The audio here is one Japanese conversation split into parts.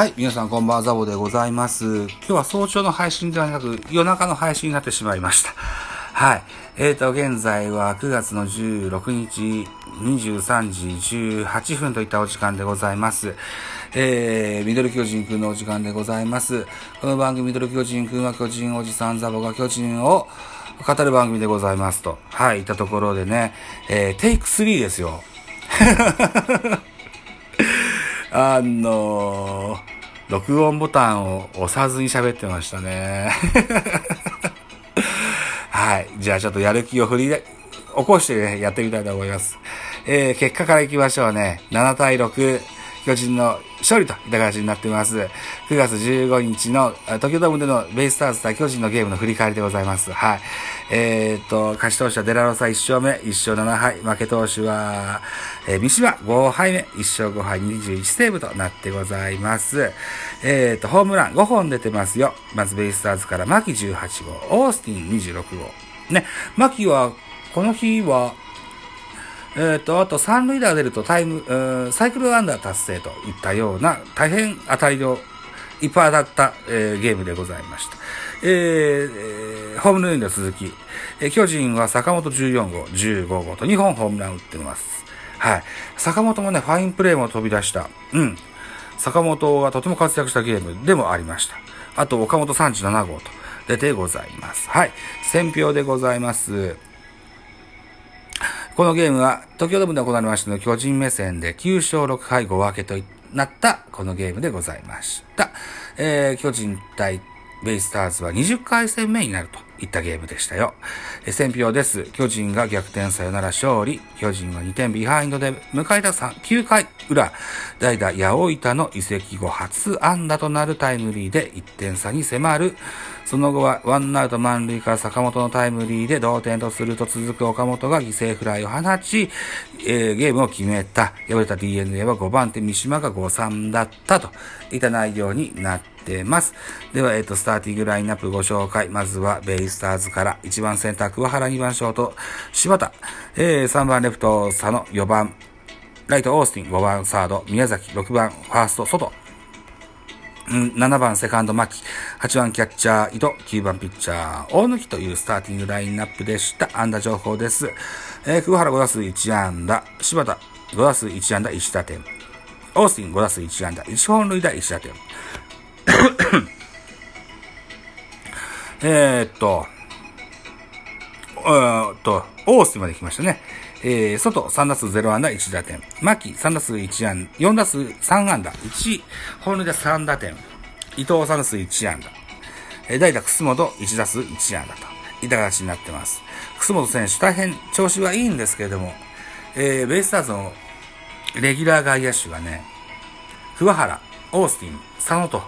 はい、皆さんこんばんは、ザボでございます。今日は早朝の配信ではなく、夜中の配信になってしまいました。はい。えーと、現在は9月の16日、23時18分といったお時間でございます。えー、ミドル巨人くんのお時間でございます。この番組、ミドル巨人くんは巨人おじさんザボが巨人を語る番組でございますと。はい、いったところでね、えー、テイク3ですよ。あのー、録音ボタンを押さずに喋ってましたね。はい。じゃあちょっとやる気を振り、起こしてね、やってみたいと思います。えー、結果からいきましょうね。7対6、巨人の勝利といった形になっています。9月15日の東京ドームでのベイスターズ対巨人のゲームの振り返りでございます。はい。えー、っと、勝ち投手はデラロサ1勝目、1勝7敗。負け投手は、えー、三島5敗目、1勝5敗21セーブとなってございます。えー、っと、ホームラン5本出てますよ。まずベイスターズから牧18号、オースティン26号。ね、牧は、この日は、えっ、と、あと三塁打出るとタイム、サイクルアンダー達成といったような大変当たりのいっぱい当たった、えーゲームでございました。えーえホームランの続き、えー巨人は坂本14号、15号と2本ホームラン打ってます。はい。坂本もね、ファインプレーも飛び出した。うん。坂本がとても活躍したゲームでもありました。あと、岡本37号と出てございます。はい。選票でございます。このゲームは東京ドームで行われましたの巨人目線で9勝6敗5分けとなったこのゲームでございました。えー、巨人対ベイスターズは20回戦目になるといったゲームでしたよ。え戦評です。巨人が逆転サヨナラ勝利。巨人は2点ビハインドで迎えた3 9回裏。代打、八百板の移籍後初安打となるタイムリーで1点差に迫る。その後はワンアウト満塁から坂本のタイムリーで同点とすると続く岡本が犠牲フライを放ち、えーゲームを決めた。敗れた DNA は5番手三嶋が5-3だったといった内容になってます。では、えっ、と、スターティングラインナップご紹介。まずはベイスターズから。1番センター桑原、2番ショート柴田、えー3番レフト佐野、4番ライトオースティン、5番サード宮崎、6番ファースト外、7番セカンド牧、8番キャッチャー井戸、9番ピッチャー大貫というスターティングラインナップでした。安打情報です。えー、桑原5打数1安打、柴田5打数1安打1打点、オースティン5打数1安打、1本塁打1打点。えっと、えっと、オースまで来ましたね。えー、外3打数0安打1打点。牧3打数1安打、4打数3安打、1、本塁打3打点。伊藤3打数1安打。えー、代打、楠本1打数1安打といった形になってます。楠本選手大変調子はいいんですけれども、えー、ベイスターズのレギュラー外野手がね、桑原、オースティン、佐野と、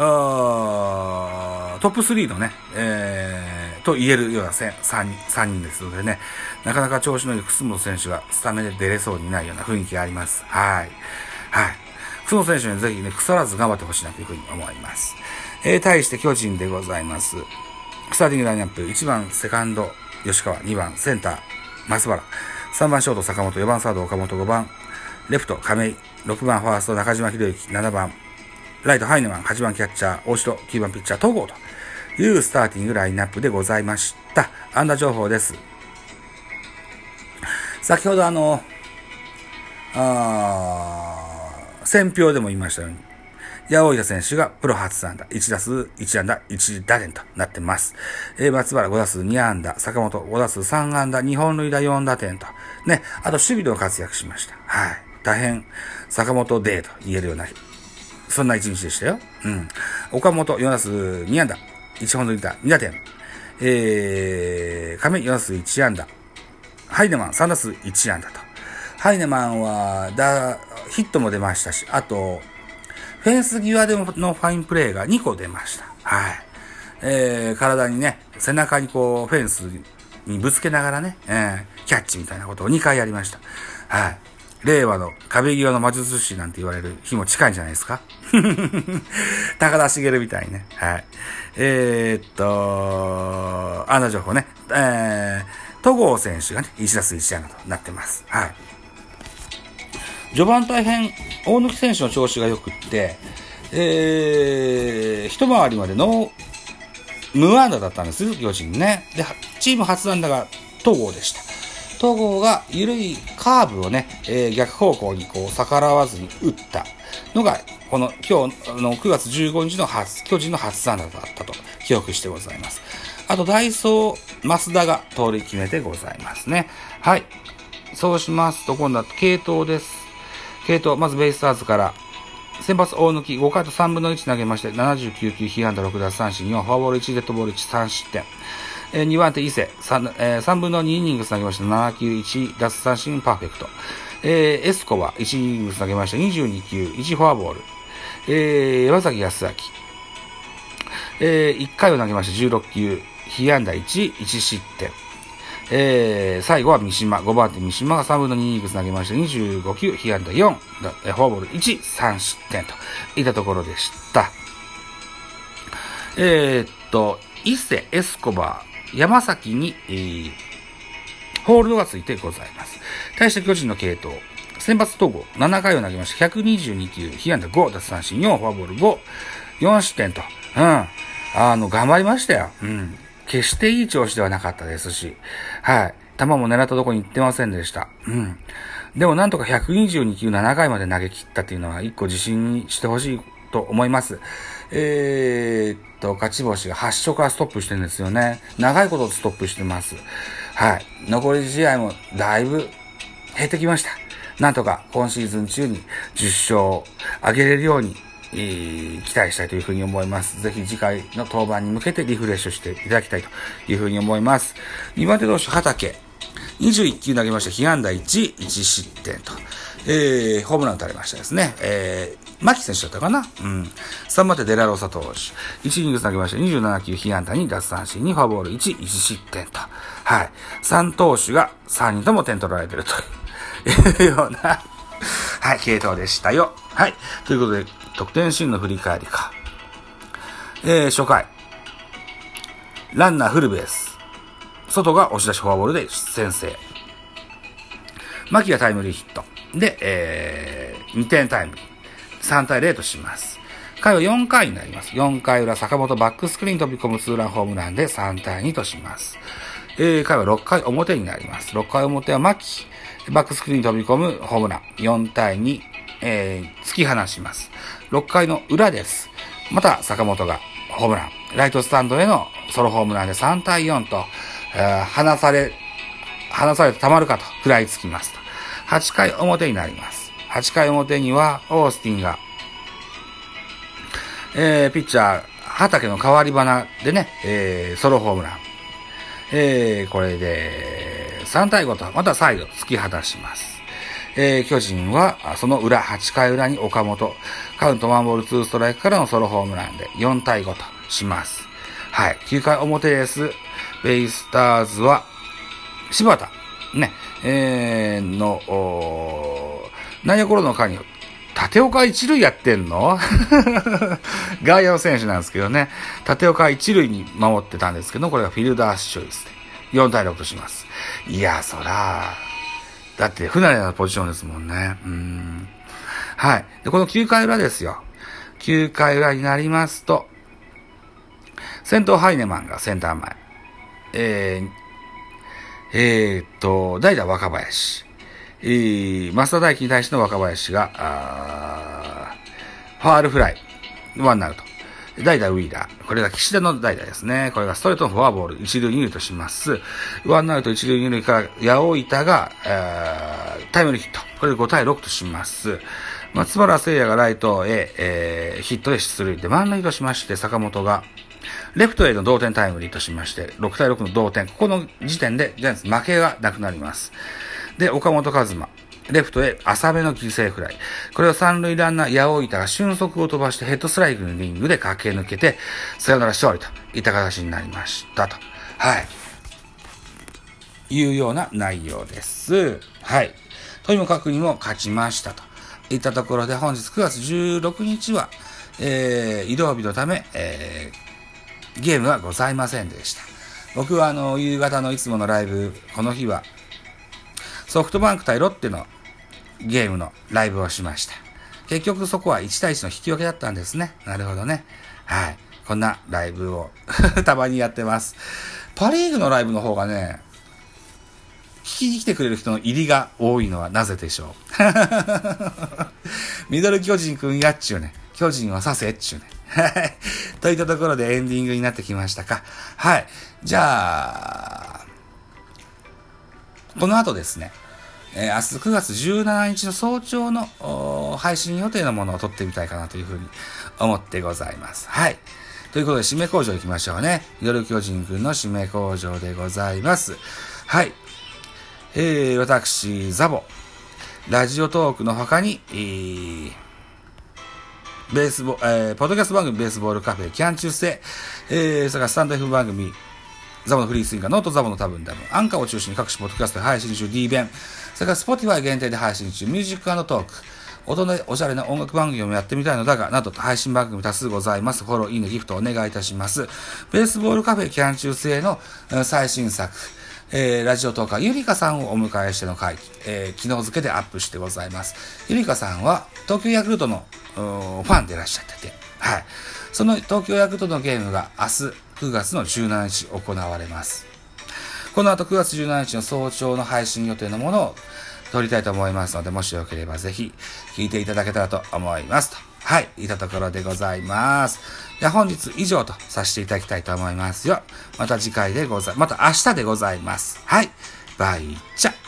あトップ3のね、えー、と言えるような3人 ,3 人ですのでね、なかなか調子のいい楠本選手がスタメンで出れそうにないような雰囲気があります。はい。はい。楠本選手にぜひね、腐らず頑張ってほしいなというふうに思います。えー、対して巨人でございます。スターティングラインナップ、1番セカンド、吉川、2番センター、松原、3番ショート、坂本、4番サード、岡本、5番、レフト、亀井、6番ファースト、中島博之、7番、ライト、ハイネマン、8番キャッチャー、大城、9番ピッチャー、東郷というスターティングラインナップでございました。安打情報です。先ほどあの、あー選票でも言いましたように、八百板選手がプロ初安打、1打数1安打、1打点となってます。えー、松原5打数2安打、坂本5打数3安打、2本塁打4打点と。ね、あと守備でも活躍しました。はい。大変、坂本デーと言えるような、そんな一日でしたよ。うん。岡本4打数2安打、1本塁打2打点。えー、亀4打数1安打、ハイネマン3打数1安打と。ハイネマンは、だ、ヒットも出ましたし、あと、フェンス際でのファインプレーが2個出ました。はい。えー、体にね、背中にこう、フェンスにぶつけながらね、えー、キャッチみたいなことを2回やりました。はい。令和の壁際の魔術師なんて言われる日も近いんじゃないですか？高田茂みたいにね。はい。えー、っと、安打情報ね。えー、戸郷選手がね、1打数1安打となってます。はい。序盤大変、大貫選手の調子が良くって、えー、一回りまでノー、無安打だったんです、巨人ね。で、チーム初安打が東郷でした。東郷が緩いカーブをね、えー、逆方向にこう逆らわずに打ったのが、この今日の9月15日の初、巨人の初安打だったと記憶してございます。あと、ダイソー、増田が通り決めてございますね。はい。そうしますと、今度は系統です。系統、まずベイスターズから、先発大抜き、5回と3分の1投げまして、79球、被安打6奪三振、4、フォアボール1、デッドボール1、3失点。えー、2番手、伊勢3、えー、3分の2イニング投げました、7球、1奪三振、パーフェクト。えー、エスコは1イニング投げました、22球、1フォアボール。えー、山崎康明。えー、1回を投げました、16球、被安打1、1失点。えー、最後は三島、5番手三島が3分の2イニング投げまして、25球、被安打4、フォアボール1、3失点といったところでした。えー、っと、伊勢、エスコバー、山崎に、えー、ホールドがついてございます。対して巨人の系統、先発統合、7回を投げまして、122球、被安打5、奪三振4、フォアボール5、4失点と、うん、あの、頑張りましたよ。うん。決していい調子ではなかったですし、はい。球も狙ったとこに行ってませんでした。うん。でもなんとか122球7回まで投げ切ったっていうのは一個自信にしてほしいと思います。えー、っと、勝ち星が8勝からストップしてるんですよね。長いことストップしてます。はい。残り試合もだいぶ減ってきました。なんとか今シーズン中に10勝上げれるようにえー、期待したいというふうに思います。ぜひ次回の登板に向けてリフレッシュしていただきたいというふうに思います。岩手投手畑。21球投げました。被安打1、1失点と。えー、ホームラン打たれましたですね。えー、牧選手だったかな？うん。3番手デラロサ投手。1イニング投げました。27球被安打2、奪三振2、フォアボール1、1失点と。はい。3投手が3人とも点取られてるというようなはい、系統でしたよ。はい。ということで、得点シーンの振り返りか。えー、初回。ランナーフルベース。外が押し出しフォアボールで先制。牧がタイムリーヒット。で、えー、2点タイム。3対0とします。回は4回になります。4回裏、坂本バックスクリーン飛び込むツーランホームランで3対2とします。えー、回は6回表になります。6回表は牧、バックスクリーン飛び込むホームラン。4対2、えー、突き放します。6回の裏です。また坂本がホームラン。ライトスタンドへのソロホームランで3対4と、えー、離され、離されてたまるかと食らいつきます。8回表になります。8回表にはオースティンが、えー、ピッチャー、畑の代わり花でね、えー、ソロホームラン。えー、これで、3対5と、また再度突き放します。えー、巨人は、その裏、8回裏に岡本、カウント1ボール2ストライクからのソロホームランで4対5とします。はい。9回表です。ベイスターズは、柴田、ね、えー、の、内野ゴロの間に、縦岡一塁やってんの？外野の選手なんですけどね、縦岡一塁に守ってたんですけど、これがフィルダースチョイスで、4対6とします。いや、そら、だって不慣れなポジションですもんね。うん。はい。で、この9回裏ですよ。9回裏になりますと、先頭ハイネマンがセンター前。えー、えー、っと、代打若林。えー、増田大輝に対しての若林が、あファールフライ。ワンアウト。代打ウィーラー。これが岸田の代打ですね。これがストレートのフォアボール、一塁二塁とします。ワンアウト一塁二塁から八尾板が、えー、タイムリーヒット。これで5対6とします。松原聖也がライトへ、えー、ヒットで出塁で満塁としまして、坂本が、レフトへの同点タイムリーとしまして、6対6の同点。ここの時点で、ジャイアンツ負けがなくなります。で、岡本和真。レフトへ浅めの犠牲フライ。これを三塁ランナー、八尾板が俊足を飛ばしてヘッドスライクのリングで駆け抜けて、サヨナラ勝利といった形になりましたと。はい。いうような内容です。はい。とにもかくにも勝ちましたと。いったところで本日9月16日は、えー、移動日のため、えー、ゲームはございませんでした。僕はあの、夕方のいつものライブ、この日は、ソフトバンク対ロッテのゲームのライブをしました。結局そこは1対1の引き分けだったんですね。なるほどね。はい。こんなライブを たまにやってます。パリーグのライブの方がね、聞きに来てくれる人の入りが多いのはなぜでしょう？ミドル巨人くんやっちゅうね。巨人はさせっちゅうね。はい。といったところでエンディングになってきましたか。はい。じゃあ、この後ですね、えー、明日9月17日の早朝の配信予定のものを撮ってみたいかなというふうに思ってございます。はい。ということで、締め工場行きましょうね。ミドル巨人くんの締め工場でございます。はい。えー、私、ザボ、ラジオトークの他に、えー、ベースボ、えー、ポッドキャスト番組ベースボールカフェ、キャン中世、えー、それからスタンド F 番組、ザボのフリースインガー、ノートザボの多分多分、アンカーを中心に各種ポッドキャストで配信中 D 弁、それから Spotify 限定で配信中、ミュージックトーク、音でおしゃれな音楽番組もやってみたいのだが、などと配信番組多数ございます。フォロー、いいね、ギフトお願いいたします。ベースボールカフェキャン中世の最新作、えー、ラジオトーカーゆりかさんをお迎えしての回、えー、昨日付でアップしてございます。ゆりかさんは東京ヤクルトのファンでいらっしゃってて、はい。その東京ヤクルトのゲームが明日9月の17日行われます。この後9月17日の早朝の配信予定のものを撮りたいと思いますので、もしよければぜひ聞いていただけたらと思いますと。はい、いたところでございます。では本日以上とさせていただきたいと思いますよ。また次回でござい、また明日でございます。はい、バイチャ。